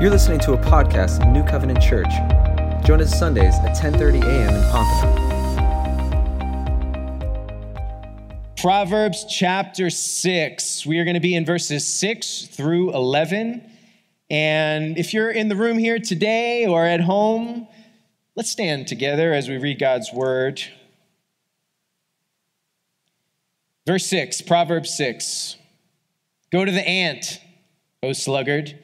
You're listening to a podcast of New Covenant Church. Join us Sundays at 10:30 a.m. in Pompano. Proverbs chapter 6. We are going to be in verses 6 through 11. And if you're in the room here today or at home, let's stand together as we read God's word. Verse 6, Proverbs 6. Go to the ant, O sluggard,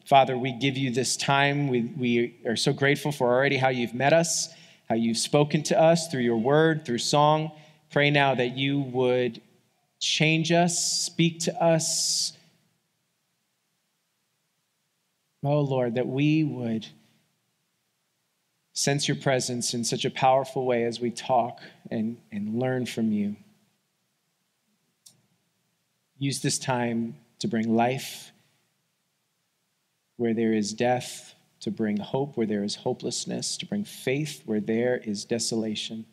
Father, we give you this time. We, we are so grateful for already how you've met us, how you've spoken to us through your word, through song. Pray now that you would change us, speak to us. Oh, Lord, that we would sense your presence in such a powerful way as we talk and, and learn from you. Use this time to bring life where there is death, to bring hope where there is hopelessness, to bring faith where there is desolation.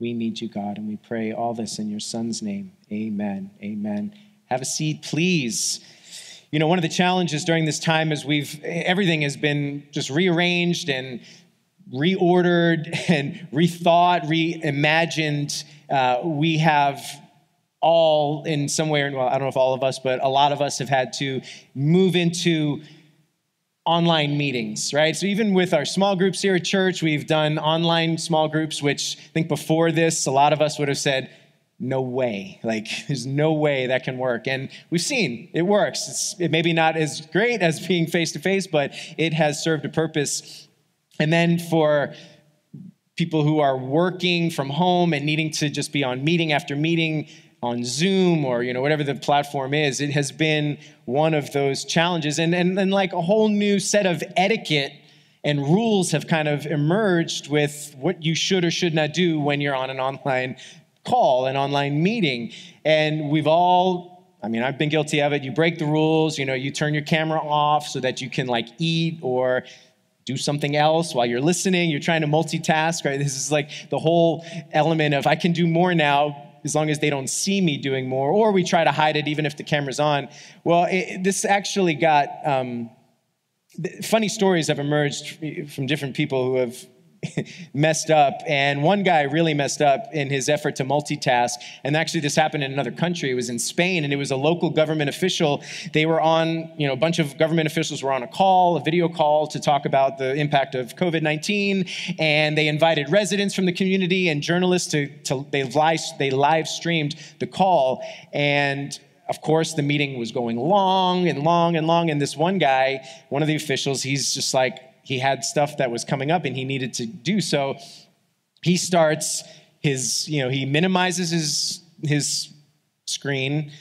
We need you, God, and we pray all this in your Son's name. Amen. Amen. Have a seat, please. You know, one of the challenges during this time is we've everything has been just rearranged and reordered and rethought, reimagined. Uh, we have all in some way, well, I don't know if all of us, but a lot of us have had to move into online meetings, right? So even with our small groups here at church, we've done online small groups, which I think before this, a lot of us would have said, no way. Like, there's no way that can work. And we've seen it works. It's it maybe not as great as being face to face, but it has served a purpose. And then for people who are working from home and needing to just be on meeting after meeting, on Zoom or you know whatever the platform is, it has been one of those challenges. And, and, and like a whole new set of etiquette and rules have kind of emerged with what you should or should not do when you're on an online call, an online meeting. And we've all, I mean, I've been guilty of it. You break the rules, you know, you turn your camera off so that you can like eat or do something else while you're listening. You're trying to multitask, right? This is like the whole element of I can do more now as long as they don't see me doing more, or we try to hide it even if the camera's on. Well, it, this actually got um, funny stories have emerged from different people who have messed up. And one guy really messed up in his effort to multitask. And actually, this happened in another country. It was in Spain, and it was a local government official. They were on, you know, a bunch of government officials were on a call, a video call to talk about the impact of COVID 19. And they invited residents from the community and journalists to, to they, live, they live streamed the call. And of course, the meeting was going long and long and long. And this one guy, one of the officials, he's just like, he had stuff that was coming up and he needed to do so. He starts his, you know, he minimizes his, his screen,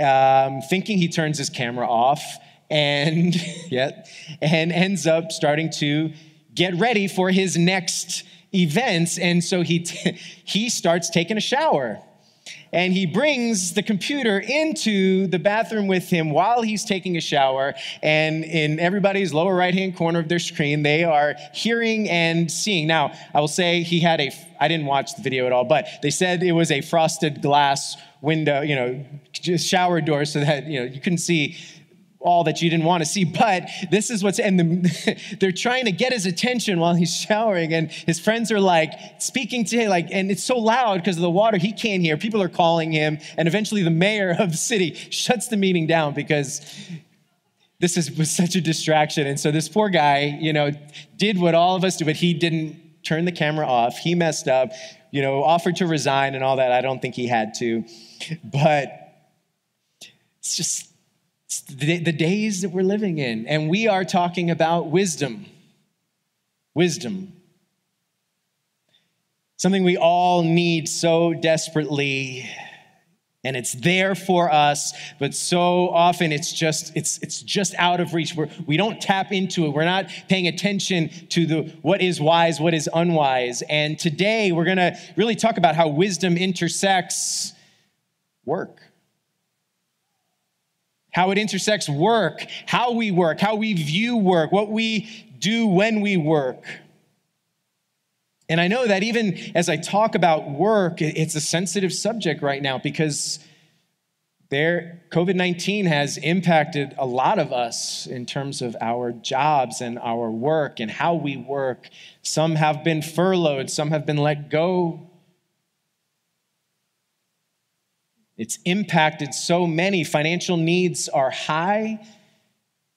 um, thinking he turns his camera off, and yeah, and ends up starting to get ready for his next events. And so he t- he starts taking a shower and he brings the computer into the bathroom with him while he's taking a shower. And in everybody's lower right hand corner of their screen, they are hearing and seeing. Now, I will say he had a, I didn't watch the video at all, but they said it was a frosted glass window, you know, shower door so that, you know, you couldn't see all that you didn't want to see. But this is what's, and the, they're trying to get his attention while he's showering. And his friends are like speaking to him, like, and it's so loud because of the water, he can't hear. People are calling him. And eventually the mayor of the city shuts the meeting down because this is, was such a distraction. And so this poor guy, you know, did what all of us do, but he didn't turn the camera off. He messed up, you know, offered to resign and all that. I don't think he had to. But it's just, it's the, the days that we're living in. And we are talking about wisdom. Wisdom. Something we all need so desperately. and it's there for us but so often it's just it's it's just out of reach we're, we don't tap into it we're not paying attention to the what is wise what is unwise and today we're going to really talk about how wisdom intersects work how it intersects work how we work how we view work what we do when we work and I know that even as I talk about work, it's a sensitive subject right now because there COVID-19 has impacted a lot of us in terms of our jobs and our work and how we work. Some have been furloughed, some have been let go. It's impacted so many. Financial needs are high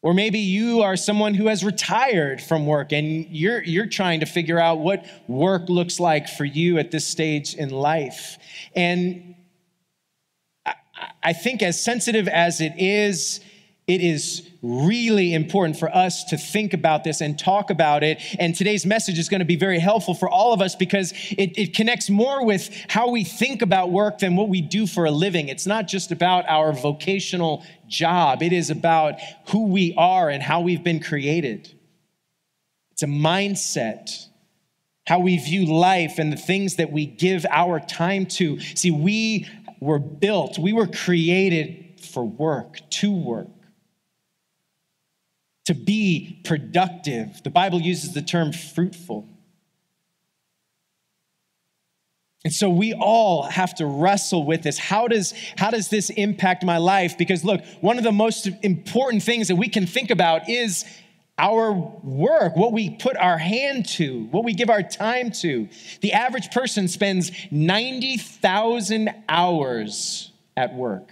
or maybe you are someone who has retired from work and you're, you're trying to figure out what work looks like for you at this stage in life. And I, I think, as sensitive as it is, it is really important for us to think about this and talk about it. And today's message is going to be very helpful for all of us because it, it, connects more with how we think about work than what we do for a living. It's not just about our vocational job, it is about who we are and how we've been created. It's a mindset. How we view life and the things that we give our time to. See, we were built, we were created for work, to work to be productive. The Bible uses the term fruitful. And so we all have to wrestle with this. How does, how does this impact my life? Because look, one of the most important things that we can think about is our work, what we put our hand to, what we give our time to. The average person spends 90,000 hours at work,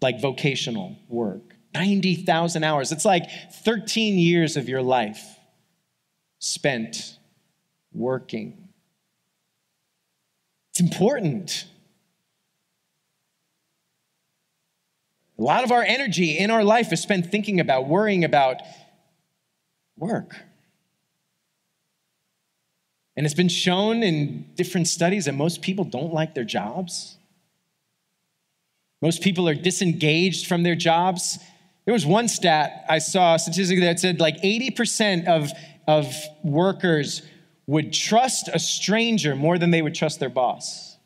like vocational work. 90,000 hours. It's like 13 years of your life spent working. It's important. A lot of our energy in our life is spent thinking about, worrying about work. And it's been shown in different studies that most people don't like their jobs. Most people are disengaged from their jobs. There was one stat I saw statistically that said like 80% of, of workers would trust a stranger more than they would trust their boss.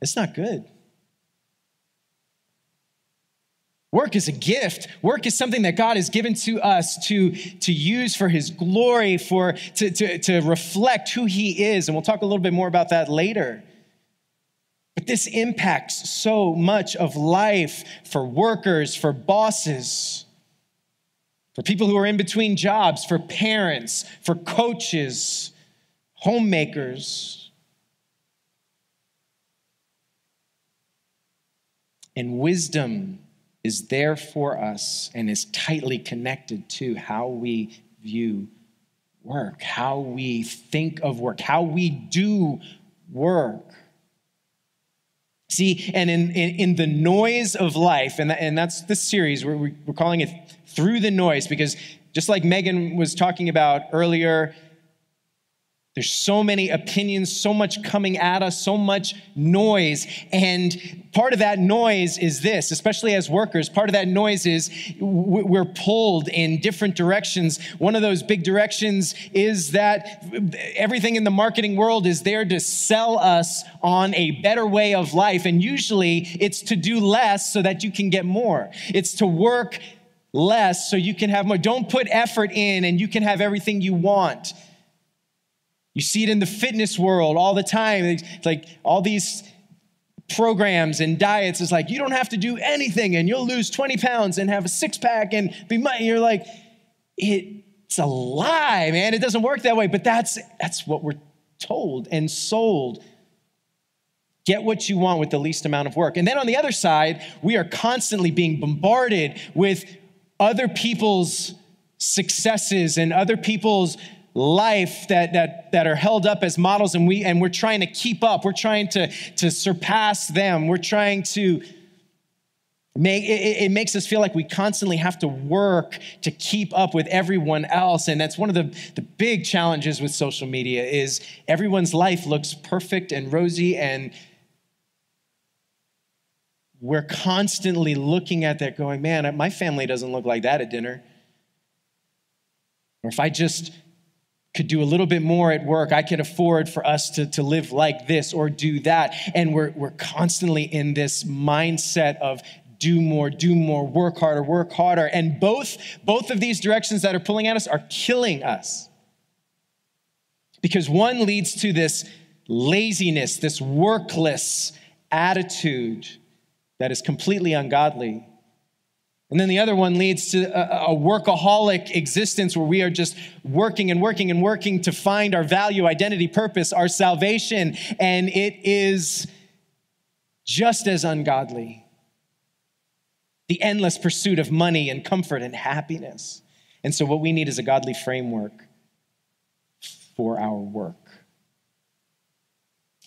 It's not good. Work is a gift. Work is something that God has given to us to, to use for his glory, for to, to, to reflect who he is. And we'll talk a little bit more about that later. But this impacts so much of life for workers, for bosses, for people who are in between jobs, for parents, for coaches, homemakers. And wisdom is there for us and is tightly connected to how we view work, how we think of work, how we do work. See, and in, in, in, the noise of life, and, that, and that's this series, we're, we're calling it Through the Noise, because just like Megan was talking about earlier, there's so many opinions, so much coming at us, so much noise. And part of that noise is this, especially as workers, part of that noise is we're pulled in different directions. One of those big directions is that everything in the marketing world is there to sell us on a better way of life. And usually it's to do less so that you can get more, it's to work less so you can have more. Don't put effort in and you can have everything you want. You see it in the fitness world all the time. It's like all these programs and diets is like, you don't have to do anything and you'll lose 20 pounds and have a six pack and be money. You're like, it's a lie, man. It doesn't work that way. But that's, that's what we're told and sold. Get what you want with the least amount of work. And then on the other side, we are constantly being bombarded with other people's successes and other people's life that, that, that are held up as models and, we, and we're trying to keep up. We're trying to, to surpass them. We're trying to make It makes us feel like we constantly have to work to keep up with everyone else. And that's one of the, the big challenges with social media is everyone's life looks perfect and rosy and we're constantly looking at that going, man, my family doesn't look like that at dinner. Or if I just could do a little bit more at work, I could afford for us to, to live like this or do that. And we're, we're constantly in this mindset of do more, do more, work harder, work harder. And both, both of these directions that are pulling at us are killing us. Because one leads to this laziness, this workless attitude that is completely ungodly. And then the other one leads to a, workaholic existence where we are just working and working and working to find our value, identity, purpose, our salvation. And it is just as ungodly the endless pursuit of money and comfort and happiness. And so, what we need is a godly framework for our work.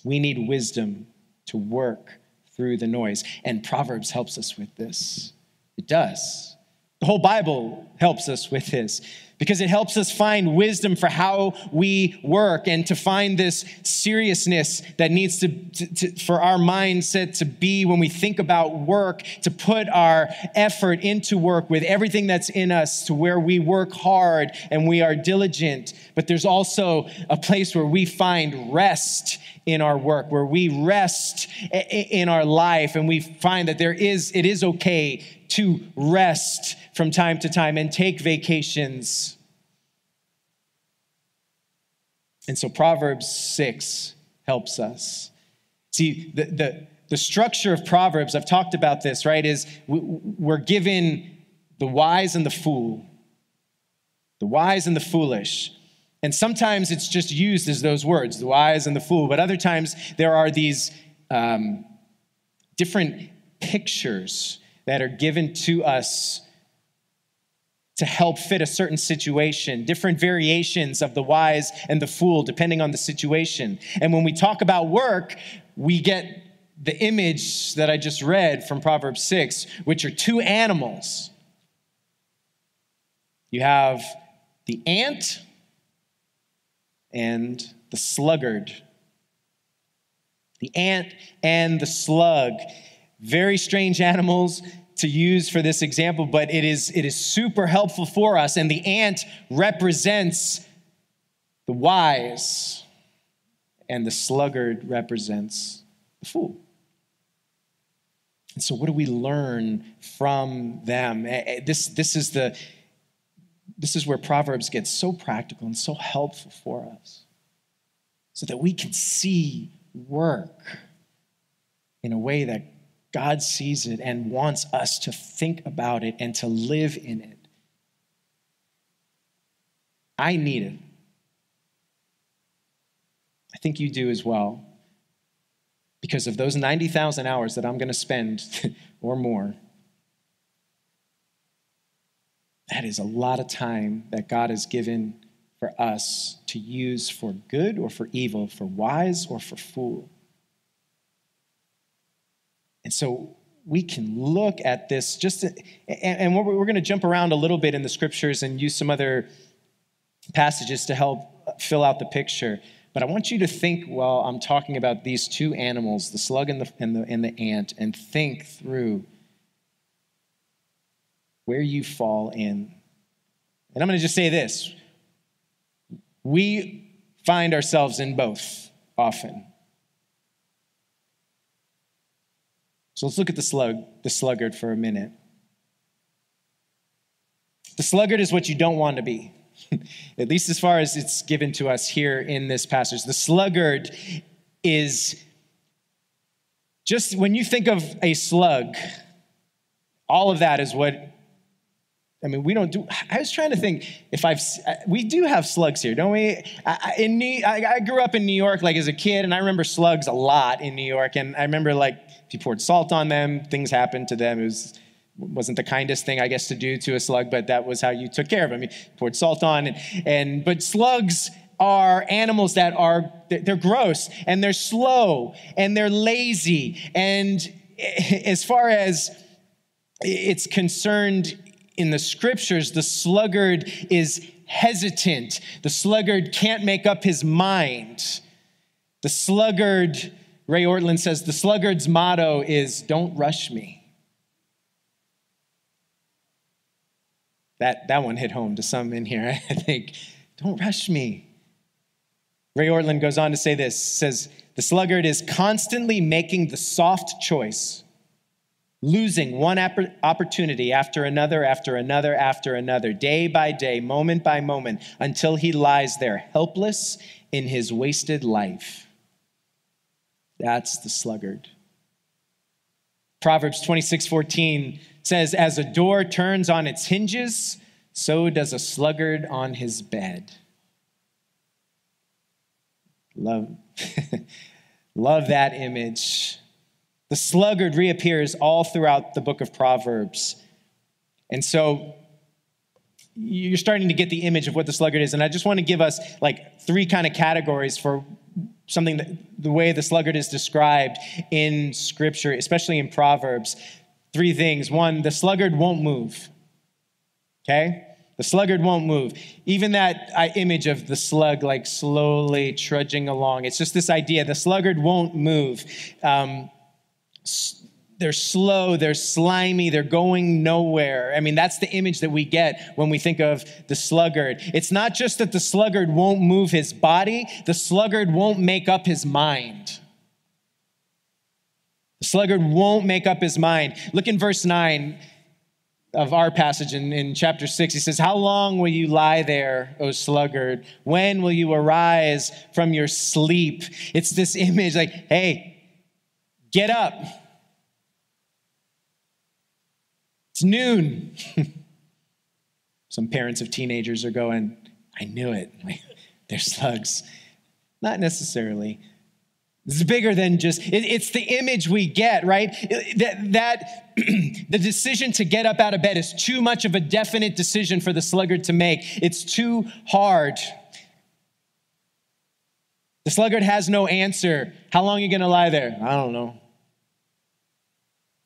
We need wisdom to work through the noise. And Proverbs helps us with this. It does. The whole Bible helps us with this because it helps us find wisdom for how we work and to find this seriousness that needs to, to, to, for our mindset to be when we think about work to put our effort into work with everything that's in us to where we work hard and we are diligent but there's also a place where we find rest in our work where we rest in our life and we find that there is it is okay to rest from time to time and take vacations. And so Proverbs 6 helps us. See, the, the, the structure of Proverbs, I've talked about this, right, is we're given the wise and the fool, the wise and the foolish. And sometimes it's just used as those words, the wise and the fool, but other times there are these um, different pictures that are given to us to help fit a certain situation, different variations of the wise and the fool, depending on the situation. And when we talk about work, we get the image that I just read from Proverbs 6, which are two animals. You have the ant and the sluggard. The ant and the slug. Very strange animals to use for this example, but it is, it is super helpful for us. And the ant represents the wise, and the sluggard represents the fool. And so, what do we learn from them? This, this, is the, this is where Proverbs gets so practical and so helpful for us so that we can see work in a way that God sees it and wants us to think about it and to live in it. I need it. I think you do as well. Because of those 90,000 hours that I'm going to spend or more, that is a lot of time that God has given for us to use for good or for evil, for wise or for fool. And so we can look at this just, to, and, we're, we're going to jump around a little bit in the scriptures and use some other passages to help fill out the picture. But I want you to think while I'm talking about these two animals, the slug and the, and the, and the ant, and think through where you fall in. And I'm going to just say this we find ourselves in both often. So let's look at the slug, the sluggard for a minute. The sluggard is what you don't want to be, at least as far as it's given to us here in this passage. The sluggard is just when you think of a slug, all of that is what I mean, we don't do. I was trying to think if I've. We do have slugs here, don't we? I, in New, I, I grew up in New York, like as a kid, and I remember slugs a lot in New York. And I remember like you poured salt on them, things happened to them. It was wasn't the kindest thing, I guess, to do to a slug, but that was how you took care of them. You poured salt on, and, and but slugs are animals that are they're gross and they're slow and they're lazy and as far as it's concerned in the scriptures, the sluggard is hesitant. The sluggard can't make up his mind. The sluggard, Ray Ortlund says, the sluggard's motto is don't rush me. That, that one hit home to some in here, I think. Don't rush me. Ray Ortlund goes on to say this says, The sluggard is constantly making the soft choice, losing one opportunity after another, after another, after another, day by day, moment by moment, until he lies there helpless in his wasted life. That's the sluggard. Proverbs 26 14 says, As a door turns on its hinges, so does a sluggard on his bed. Love, love that image. The sluggard reappears all throughout the book of Proverbs. And so you're starting to get the image of what the sluggard is. And I just want to give us like three kind of categories for something that the way the sluggard is described in scripture, especially in Proverbs. Three things. One, the sluggard won't move. Okay? The sluggard won't move. Even that image of the slug like slowly trudging along, it's just this idea the sluggard won't move. Um, they're slow, they're slimy, they're going nowhere. I mean, that's the image that we get when we think of the sluggard. It's not just that the sluggard won't move his body, the sluggard won't make up his mind. The sluggard won't make up his mind. Look in verse 9 of our passage in, in chapter 6. He says, How long will you lie there, O sluggard? When will you arise from your sleep? It's this image like, hey, get up. It's noon. Some parents of teenagers are going, I knew it. They're slugs. Not necessarily. It's bigger than just, it, it's the image we get, right? That, that the decision to get up out of bed is too much of a definite decision for the sluggard to make. It's too hard. The sluggard has no answer. How long are you going to lie there? I don't know.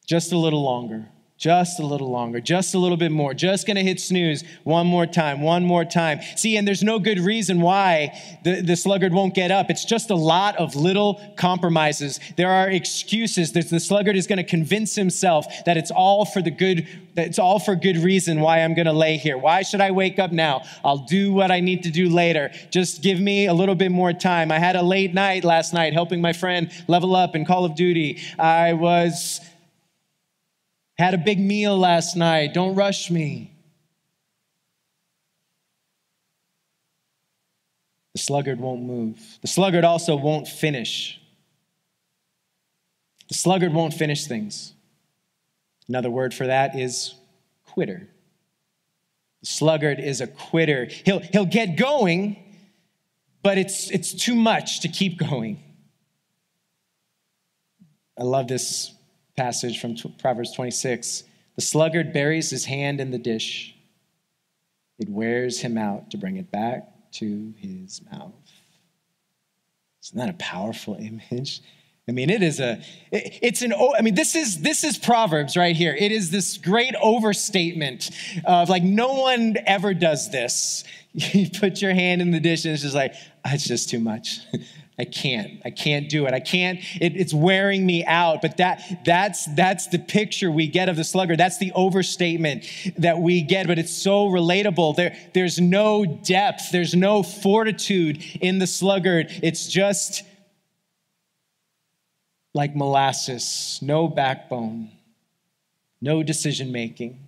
Just a little longer. Just a little longer, just a little bit more. Just gonna hit snooze one more time, one more time. See, and there's no good reason why the, the sluggard won't get up. It's just a lot of little compromises. There are excuses. There's, the sluggard is gonna convince himself that it's all for the good, that it's all for good reason why I'm gonna lay here. Why should I wake up now? I'll do what I need to do later. Just give me a little bit more time. I had a late night last night helping my friend level up in Call of Duty. I was had a big meal last night. Don't rush me. The sluggard won't move. The sluggard also won't finish. The sluggard won't finish things. Another word for that is quitter. The sluggard is a quitter. He'll, he'll get going, but it's, it's too much to keep going. I love this passage from Proverbs 26 The sluggard buries his hand in the dish, it wears him out to bring it back to his mouth. Isn't that a powerful image? I mean, it is a, it, it's an, I mean, this is, this is Proverbs right here. It is this great overstatement of like, no one ever does this. You put your hand in the dish and it's just like, oh, it's just too much. I can't. I can't do it. I can't. It, it's wearing me out. But that that's that's the picture we get of the sluggard. That's the overstatement that we get. But it's so relatable. There, there's no depth. There's no fortitude in the sluggard. It's just like molasses. No backbone. No decision making.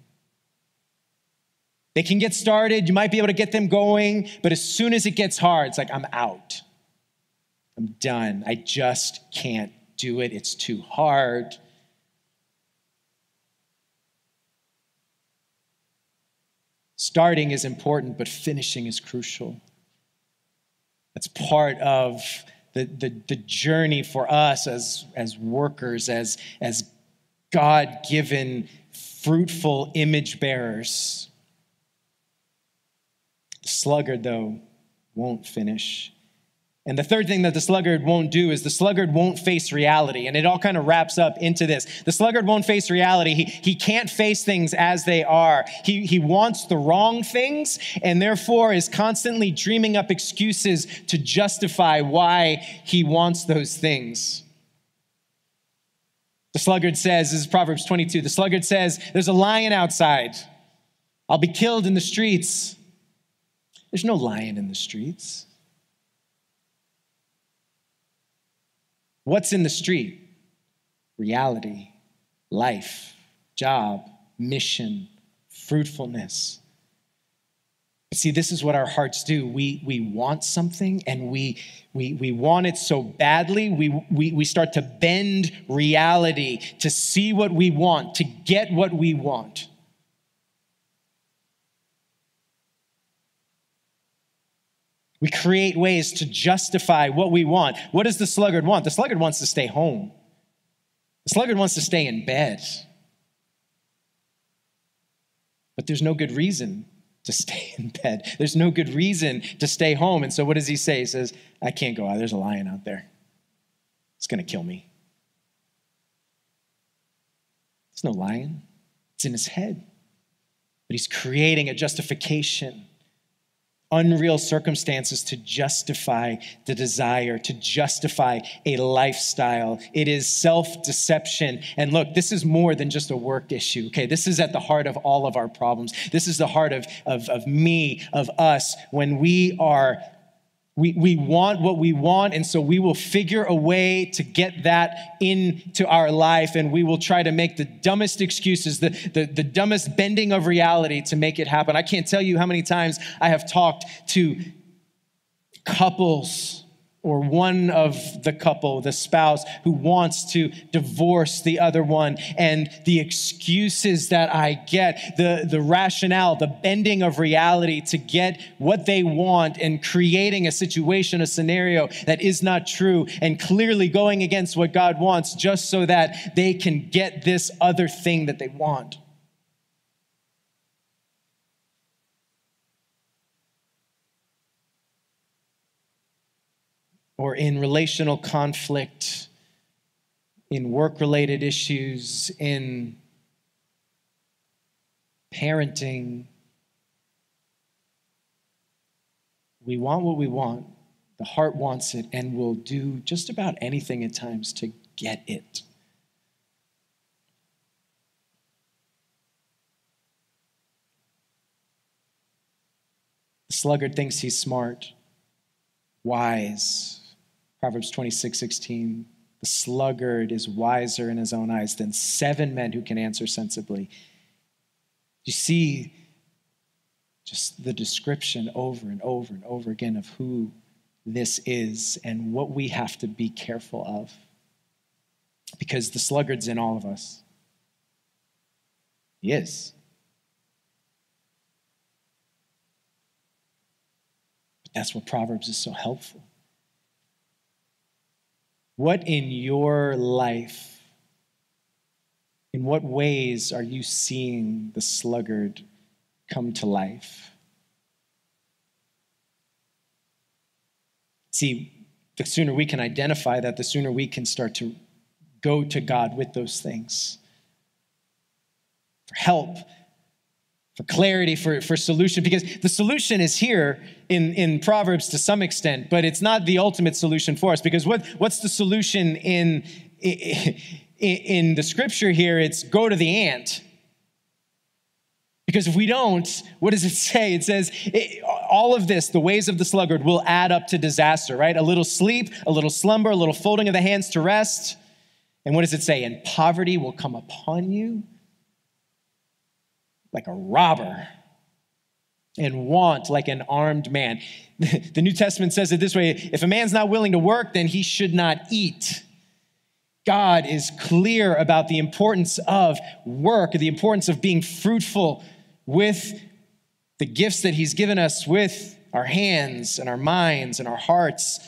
They can get started. You might be able to get them going. But as soon as it gets hard, it's like I'm out. I'm done. I just can't do it. It's too hard. Starting is important, but finishing is crucial. That's part of the, the, the journey for us as, as workers, as, as God given, fruitful image bearers. The sluggard, though, won't finish And the third thing that the sluggard won't do is the sluggard won't face reality. And it all kind of wraps up into this. The sluggard won't face reality. He, he can't face things as they are. He, he wants the wrong things and therefore is constantly dreaming up excuses to justify why he wants those things. The sluggard says, this is Proverbs 22, the sluggard says, There's a lion outside. I'll be killed in the streets. There's no lion in the streets. What's in the street? Reality, life, job, mission, fruitfulness. See, this is what our hearts do. We, we want something and we, we, we want it so badly, we, we, we start to bend reality to see what we want, to get what we want. We create ways to justify what we want. What does the sluggard want? The sluggard wants to stay home. The sluggard wants to stay in bed. But there's no good reason to stay in bed. There's no good reason to stay home. And so what does he say? He says, I can't go out. There's a lion out there. It's going to kill me. It's no lion, it's in his head. But he's creating a justification unreal circumstances to justify the desire, to justify a lifestyle. It is self deception. And look, this is more than just a work issue, okay? This is at the heart of all of our problems. This is the heart of, of, of me, of us, when we are we, we want what we want, and so we will figure a way to get that into our life, and we will try to make the dumbest excuses, the, the, the dumbest bending of reality to make it happen. I can't tell you how many times I have talked to couples or one of the couple, the spouse, who wants to divorce the other one, and the excuses that I get, the, the rationale, the bending of reality to get what they want, and creating a situation, a scenario that is not true, and clearly going against what God wants just so that they can get this other thing that they want. Or in relational conflict, in work related issues, in parenting. We want what we want. The heart wants it, and we'll do just about anything at times to get it. The sluggard thinks he's smart, wise, Proverbs 26, 16. The sluggard is wiser in his own eyes than seven men who can answer sensibly. You see just the description over and over and over again of who this is and what we have to be careful of. Because the sluggard's in all of us. He is. But that's what Proverbs is so helpful. What in your life, in what ways are you seeing the sluggard come to life? See, the sooner we can identify that, the sooner we can start to go to God with those things for help, for clarity, for, for solution, because the solution is here in, in Proverbs to some extent, but it's not the ultimate solution for us. Because what, what's the solution in, in, in the scripture here? It's go to the ant. Because if we don't, what does it say? It says it, all of this, the ways of the sluggard, will add up to disaster, right? A little sleep, a little slumber, a little folding of the hands to rest. And what does it say? And poverty will come upon you like a robber and want like an armed man. The New Testament says it this way if a man's not willing to work, then he should not eat. God is clear about the importance of work, the importance of being fruitful with the gifts that He's given us with our hands and our minds and our hearts.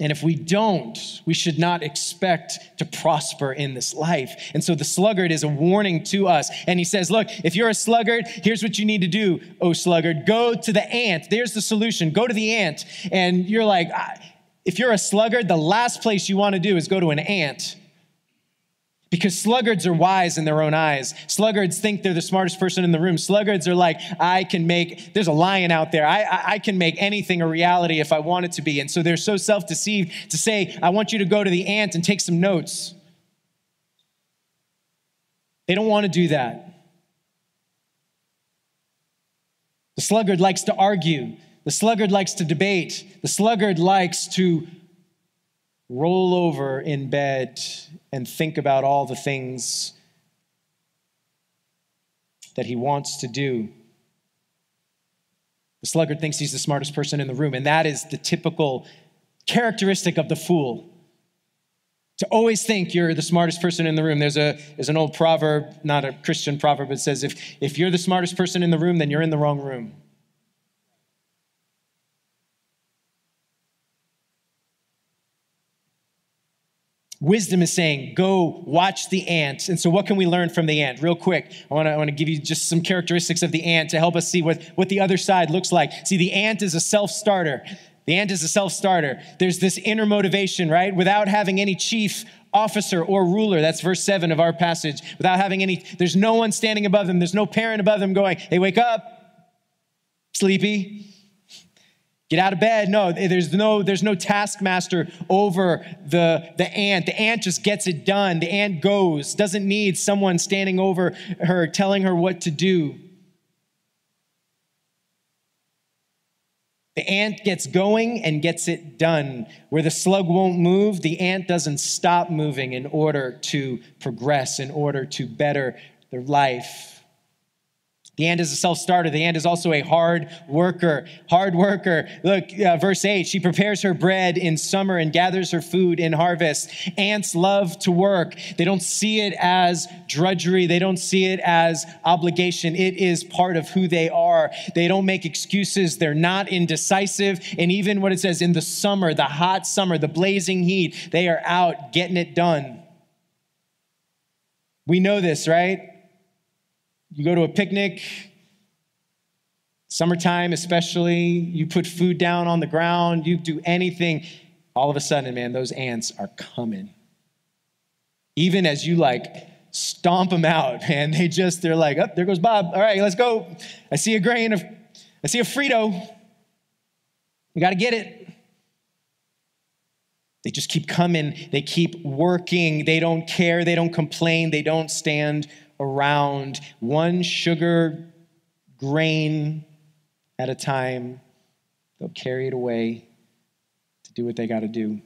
And if we don't, we should not expect to prosper in this life. And so the sluggard is a warning to us. And he says, Look, if you're a sluggard, here's what you need to do, oh sluggard. Go to the ant. There's the solution. Go to the ant. And you're like, if you're a sluggard, the last place you want to do is go to an ant because sluggards are wise in their own eyes. Sluggards think they're the smartest person in the room. Sluggards are like, I can make, there's a lion out there. I, I, I can make anything a reality if I want it to be. And so they're so self deceived to say, I want you to go to the ant and take some notes. They don't want to do that. The sluggard likes to argue. The sluggard likes to debate. The sluggard likes to roll over in bed and think about all the things that he wants to do. The sluggard thinks he's the smartest person in the room, and that is the typical characteristic of the fool. To always think you're the smartest person in the room. There's, a, there's an old proverb, not a Christian proverb, it says if, if you're the smartest person in the room, then you're in the wrong room. Wisdom is saying, go watch the ant. And so, what can we learn from the ant? Real quick, I want to I wanna give you just some characteristics of the ant to help us see what, what the other side looks like. See, the ant is a self starter. The ant is a self starter. There's this inner motivation, right? Without having any chief officer or ruler. That's verse 7 of our passage. Without having any, there's no one standing above them. There's no parent above them going, hey, wake up, sleepy. Get out of bed. No, eh, there's no, there's no taskmaster over the, the ant. The ant just gets it done. The ant goes, doesn't need someone standing over her, telling her what to do. The ant gets going and gets it done. Where the slug won't move, the ant doesn't stop moving in order to progress, in order to better their life. The ant is a self starter. The ant is also a hard worker. Hard worker. Look, uh, verse 8 she prepares her bread in summer and gathers her food in harvest. Ants love to work. They don't see it as drudgery, they don't see it as obligation. It is part of who they are. They don't make excuses, they're not indecisive. And even what it says in the summer, the hot summer, the blazing heat, they are out getting it done. We know this, right? You go to a picnic, summertime especially, you put food down on the ground, you do anything, all of a sudden, man, those ants are coming. Even as you like stomp them out, man, they just, they're like, oh, there goes Bob. All right, let's go. I see a grain of, I see a Frito. We got to get it. They just keep coming. They keep working. They don't care. They don't complain. They don't stand around one sugar grain at a time. They'll carry it away to do what they got to do.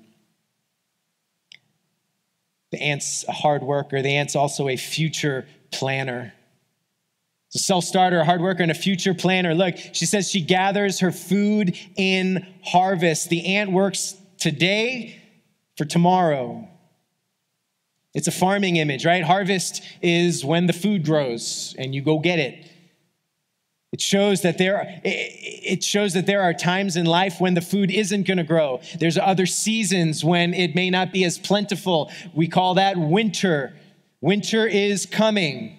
The ant's a hard worker. The ant's also a future planner. A self starter, a hard worker, and a future planner. Look, she says she gathers her food in harvest. The ant works today for tomorrow. It's a farming image, right? Harvest is when the food grows and you go get it. It shows that there it shows that there are times in life when the food isn't going to grow. There's other seasons when it may not be as plentiful. We call that winter. Winter is coming.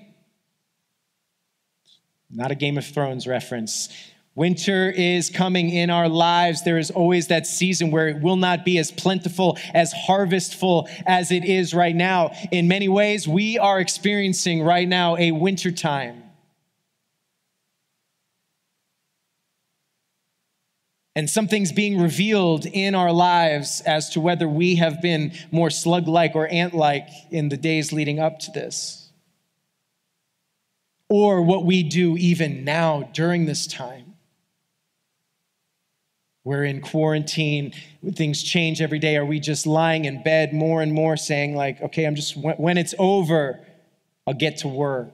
Not a Game of Thrones reference. Winter is coming in our lives. There is always that season where it will not be as plentiful, as harvestful as it is right now. In many ways, we are experiencing right now a winter time. And something's being revealed in our lives as to whether we have been more slug like or ant like in the days leading up to this. Or what we do even now during this time. We're in quarantine. Things change every day. Are we just lying in bed more and more saying, like, okay, I'm just, when it's over, I'll get to work?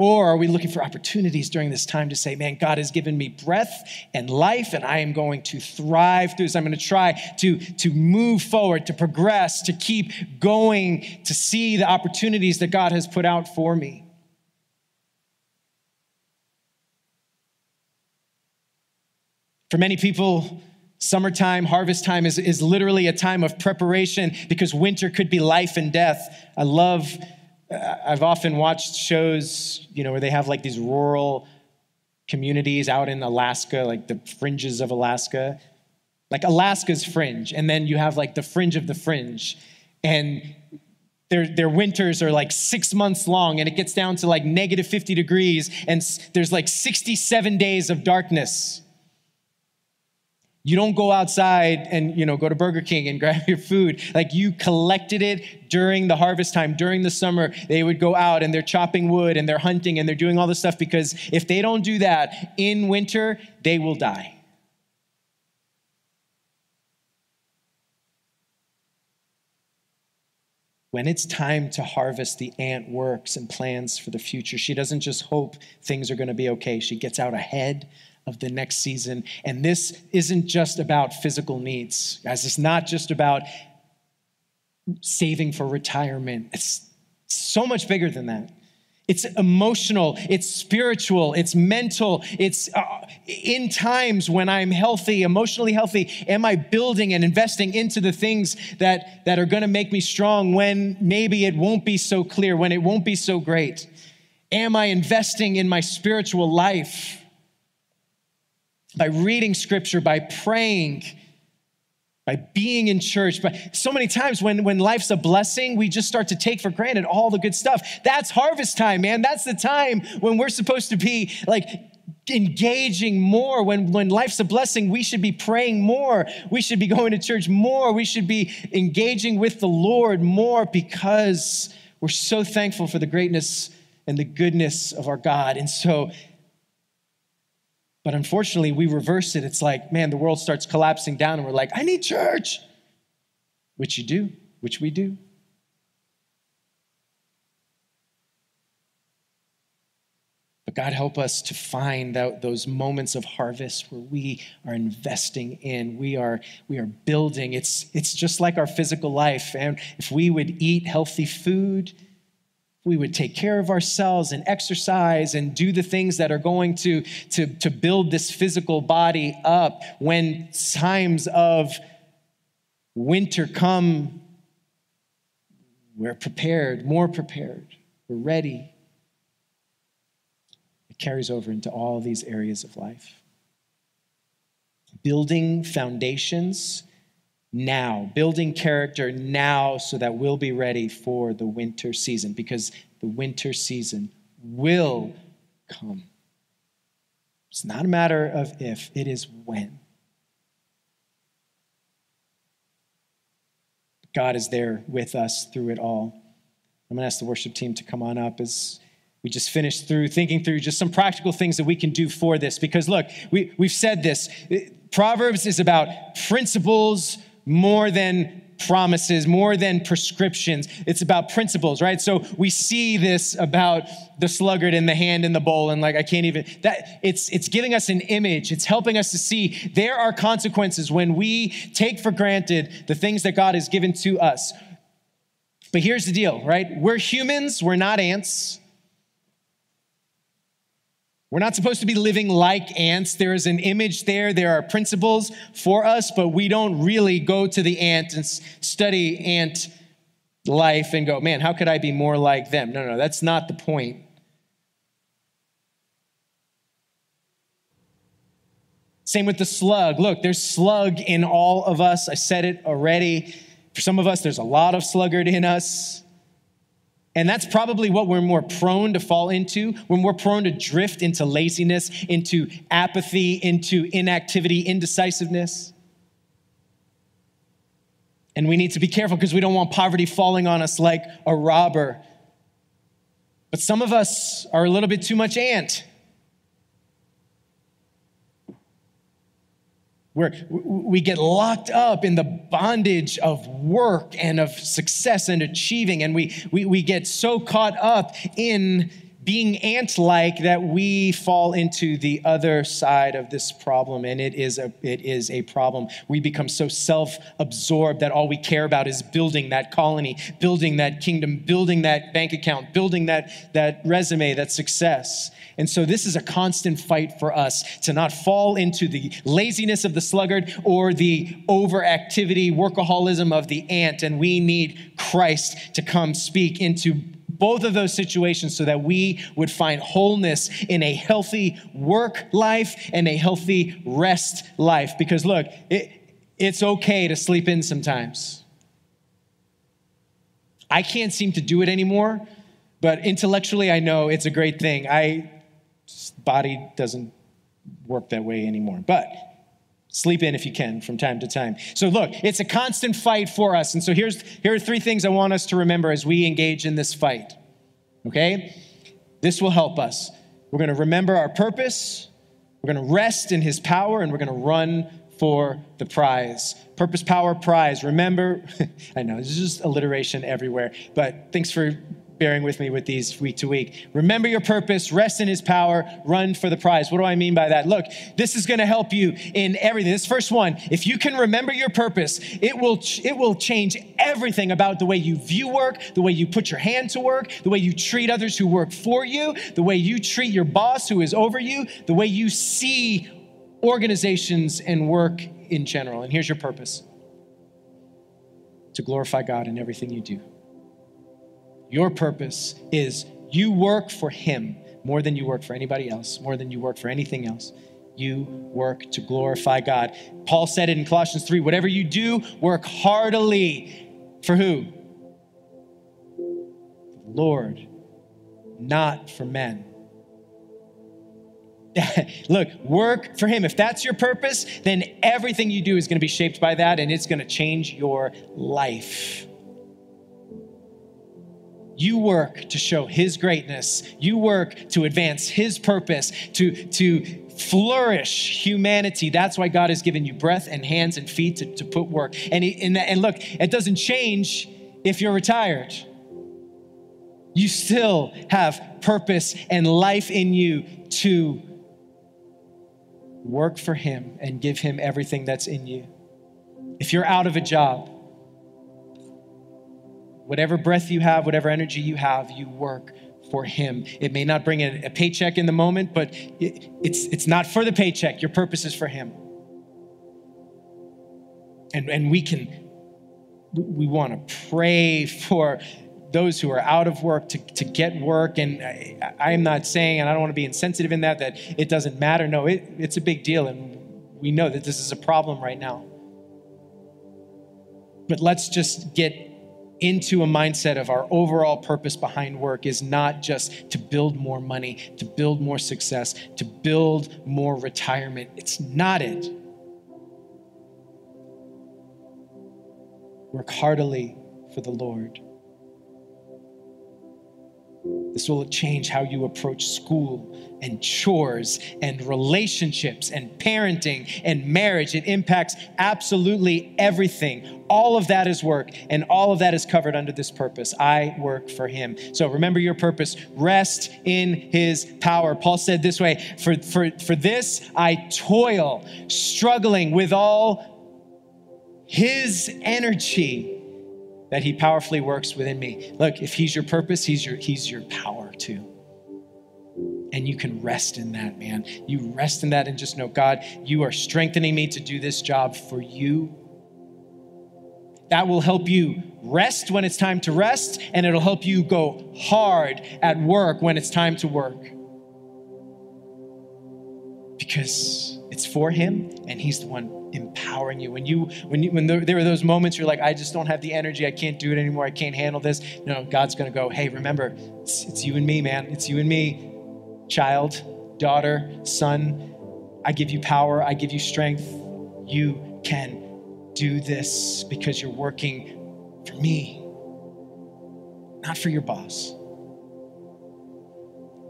Or are we looking for opportunities during this time to say, man, God has given me breath and life, and I am going to thrive through this. I'm going to try to, to move forward, to progress, to keep going, to see the opportunities that God has put out for me. For many people, Summertime, harvest time is, is literally a time of preparation because winter could be life and death. I love, uh, I've often watched shows, you know, where they have like these rural communities out in Alaska, like the fringes of Alaska. Like Alaska's fringe, and then you have like the fringe of the fringe. And their, their winters are like six months long, and it gets down to like negative 50 degrees, and there's like 67 days of darkness. You don't go outside and you know go to Burger King and grab your food. Like you collected it during the harvest time, during the summer. They would go out and they're chopping wood and they're hunting and they're doing all this stuff because if they don't do that in winter, they will die. When it's time to harvest, the ant works and plans for the future. She doesn't just hope things are going to be okay. She gets out ahead of the next season. And this isn't just about physical needs, guys. It's not just about saving for retirement. It's so much bigger than that. It's emotional, it's spiritual, it's mental. It's uh, in times when I'm healthy, emotionally healthy, am I building and investing into the things that, that are going to make me strong when maybe it won't be so clear, when it won't be so great? Am I investing in my spiritual life? by reading scripture, by praying, by being in church. But so many times when, when life's a blessing, we just start to take for granted all the good stuff. That's harvest time, man. That's the time when we're supposed to be like engaging more. When, when life's a blessing, we should be praying more. We should be going to church more. We should be engaging with the Lord more because we're so thankful for the greatness and the goodness of our God. And so but unfortunately, we reverse it. It's like, man, the world starts collapsing down, and we're like, I need church, which you do, which we do. But God, help us to find out those moments of harvest where we are investing in, we are, we are building. It's, it's just like our physical life. And if we would eat healthy food, we would take care of ourselves and exercise and do the things that are going to, to, to build this physical body up when times of winter come. We're prepared more prepared. We're ready. It carries over into all these areas of life. Building foundations now, building character now so that we'll be ready for the winter season because the winter season will come. It's not a matter of if, it is when. God is there with us through it all. I'm going to ask the worship team to come on up as we just finished through thinking through just some practical things that we can do for this. Because look, we, we've said this Proverbs is about principles more than promises, more than prescriptions. It's about principles, right? So we see this about the sluggard and the hand in the bowl, and like I can't even that it's it's giving us an image. It's helping us to see there are consequences when we take for granted the things that God has given to us. But here's the deal, right? We're humans, we're not ants. We're not supposed to be living like ants. There is an image there. There are principles for us, but we don't really go to the ant and study ant life and go, man, how could I be more like them? No, no, that's not the point. Same with the slug. Look, there's slug in all of us. I said it already. For some of us, there's a lot of sluggard in us. And that's probably what we're more prone to fall into. We're more prone to drift into laziness, into apathy, into inactivity, indecisiveness. And we need to be careful because we don't want poverty falling on us like a robber. But some of us are a little bit too much ant. Where we get locked up in the bondage of work and of success and achieving, and we, we, we get so caught up in being ant like that we fall into the other side of this problem. And it is, a, it is a problem. We become so self absorbed that all we care about is building that colony, building that kingdom, building that bank account, building that, that resume, that success. And so this is a constant fight for us to not fall into the laziness of the sluggard or the overactivity, workaholism of the ant. And we need Christ to come speak into both of those situations so that we would find wholeness in a healthy work life and a healthy rest life. Because look, it, it's okay to sleep in sometimes. I can't seem to do it anymore, but intellectually I know it's a great thing. I body doesn't work that way anymore. But sleep in if you can from time to time. So look, it's a constant fight for us. And so here's here are three things I want us to remember as we engage in this fight. Okay? This will help us. We're going to remember our purpose, we're going to rest in his power and we're going to run for the prize. Purpose, power, prize. Remember, I know, this is just alliteration everywhere, but thanks for bearing with me with these week to week. Remember your purpose, rest in his power, run for the prize. What do I mean by that? Look, this is going to help you in everything. This first one, if you can remember your purpose, it will it will change everything about the way you view work, the way you put your hand to work, the way you treat others who work for you, the way you treat your boss who is over you, the way you see organizations and work in general. And here's your purpose. To glorify God in everything you do. Your purpose is you work for Him more than you work for anybody else, more than you work for anything else. You work to glorify God. Paul said it in Colossians 3 whatever you do, work heartily for who? The Lord, not for men. Look, work for Him. If that's your purpose, then everything you do is going to be shaped by that and it's going to change your life. You work to show His greatness. You work to advance His purpose, to, to flourish humanity. That's why God has given you breath and hands and feet to, to put work. And, he, and, and look, it doesn't change if you're retired. You still have purpose and life in you to work for Him and give Him everything that's in you. If you're out of a job, Whatever breath you have, whatever energy you have, you work for Him. It may not bring a, a paycheck in the moment, but it, it's, it's not for the paycheck. Your purpose is for Him. And, and we can, we want to pray for those who are out of work to, to get work. And I, I am not saying, and I don't want to be insensitive in that, that it doesn't matter. No, it, it's a big deal. And we know that this is a problem right now. But let's just get into a mindset of our overall purpose behind work is not just to build more money, to build more success, to build more retirement. It's not it. Work heartily for the Lord. This will change how you approach school and chores and relationships and parenting and marriage. It impacts absolutely everything. All of that is work, and all of that is covered under this purpose. I work for Him. So remember your purpose. Rest in His power. Paul said this way For, for, for this I toil, struggling with all His energy that he powerfully works within me. Look, if he's your purpose, he's your he's your power too. And you can rest in that, man. You rest in that and just know, God, you are strengthening me to do this job for you. That will help you rest when it's time to rest, and it'll help you go hard at work when it's time to work. Because it's for Him, and He's the one empowering you. When you when you when there, there are those moments you're like, I just don't have the energy, I can't do it anymore, I can't handle this. No, God's gonna go, hey, remember, it's, it's you and me, man. It's you and me, child, daughter, son. I give you power, I give you strength. You can do this because you're working for me, not for your boss.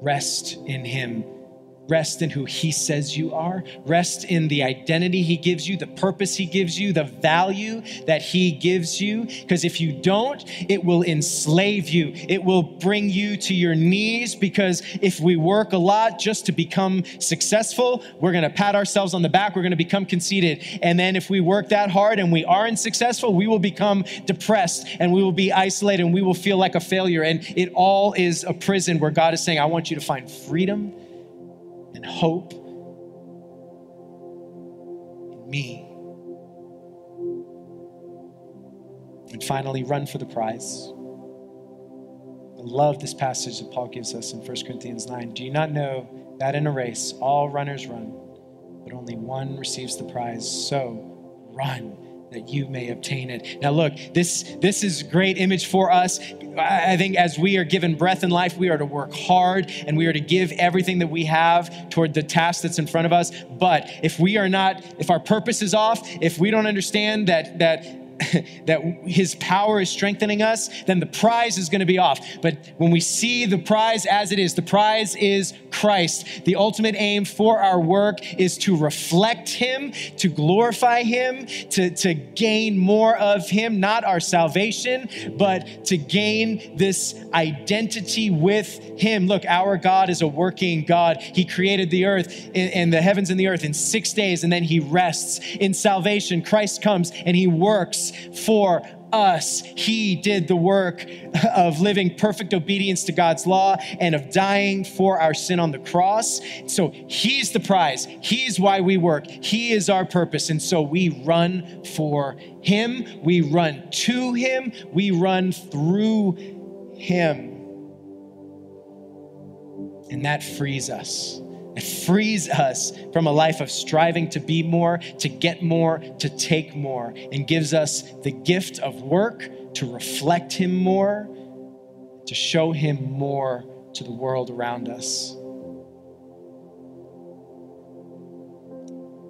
Rest in Him Rest in who He says you are. Rest in the identity He gives you, the purpose He gives you, the value that He gives you. Because if you don't, it will enslave you. It will bring you to your knees. Because if we work a lot just to become successful, we're going to pat ourselves on the back. We're going to become conceited. And then if we work that hard and we aren't successful, we will become depressed and we will be isolated and we will feel like a failure. And it all is a prison where God is saying, I want you to find freedom and hope in me. And finally, run for the prize. I love this passage that Paul gives us in 1 Corinthians 9. Do you not know that in a race all runners run, but only one receives the prize? So run that you may obtain it. Now look, this this is great image for us. I think as we are given breath in life, we are to work hard and we are to give everything that we have toward the task that's in front of us. But if we are not, if our purpose is off, if we don't understand that that that his power is strengthening us, then the prize is going to be off. But when we see the prize as it is, the prize is Christ. The ultimate aim for our work is to reflect him, to glorify him, to, to gain more of him, not our salvation, but to gain this identity with him. Look, our God is a working God. He created the earth and the heavens and the earth in six days, and then he rests. In salvation, Christ comes and he works for us. He did the work of living perfect obedience to God's law and of dying for our sin on the cross. So He's the prize. He's why we work. He is our purpose. And so we run for Him. We run to Him. We run through Him. And that frees us. It frees us from a life of striving to be more, to get more, to take more, and gives us the gift of work to reflect Him more, to show Him more to the world around us.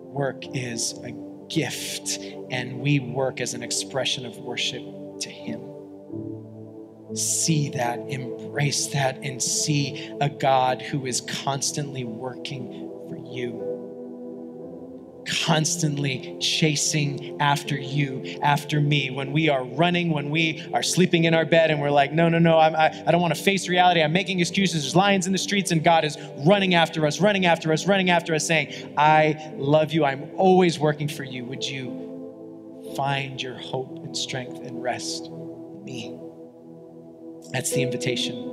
Work is a gift, and we work as an expression of worship to Him see that, embrace that, and see a God who is constantly working for you. Constantly chasing after you, after me. When we are running, when we are sleeping in our bed and we're like, no, no, no, I'm, I, I don't want to face reality. I'm making excuses. There's lions in the streets, and God is running after us, running after us, running after us, saying, I love you. I'm always working for you. Would you find your hope and strength and rest in me? That's the invitation.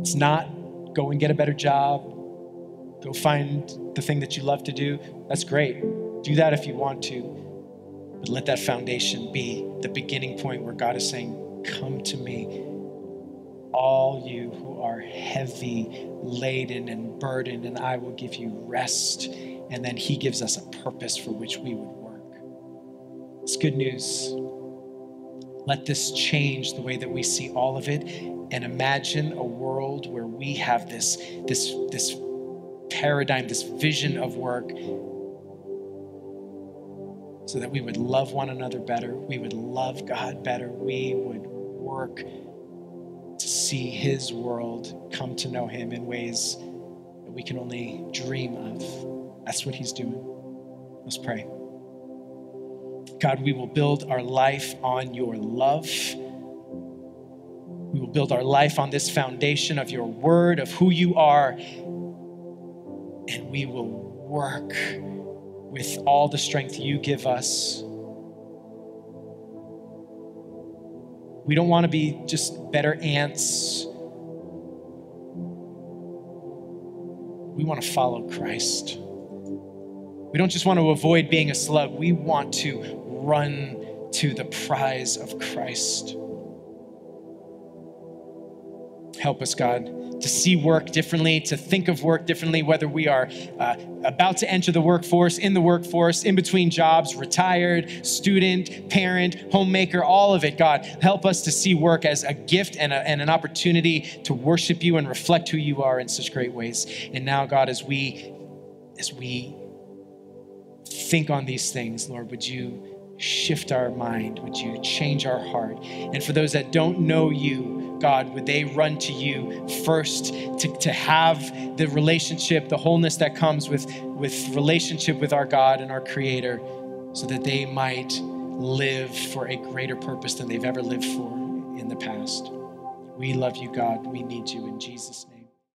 It's not go and get a better job, go find the thing that you love to do. That's great. Do that if you want to. But let that foundation be the beginning point where God is saying, Come to me, all you who are heavy laden and burdened, and I will give you rest. And then He gives us a purpose for which we would work. It's good news. Let this change the way that we see all of it and imagine a world where we have this, this, this paradigm, this vision of work, so that we would love one another better, we would love God better, we would work to see His world come to know Him in ways that we can only dream of. That's what He's doing. Let's pray. God, we will build our life on your love. We will build our life on this foundation of your word, of who you are, and we will work with all the strength you give us. We don't want to be just better ants. We want to follow Christ. We don't just want to avoid being a slug. We want to run to the prize of Christ. Help us, God, to see work differently, to think of work differently, whether we are uh, about to enter the workforce, in the workforce, in between jobs, retired, student, parent, homemaker, all of it. God, help us to see work as a gift and, a, and an opportunity to worship you and reflect who you are in such great ways. And now, God, as we as we think on these things, Lord, would you shift our mind? Would you change our heart? And for those that don't know you, God, would they run to you first to, to have the relationship, the wholeness that comes with, with relationship with our God and our Creator, so that they might live for a greater purpose than they've ever lived for in the past. We love you, God. We need you in Jesus' name.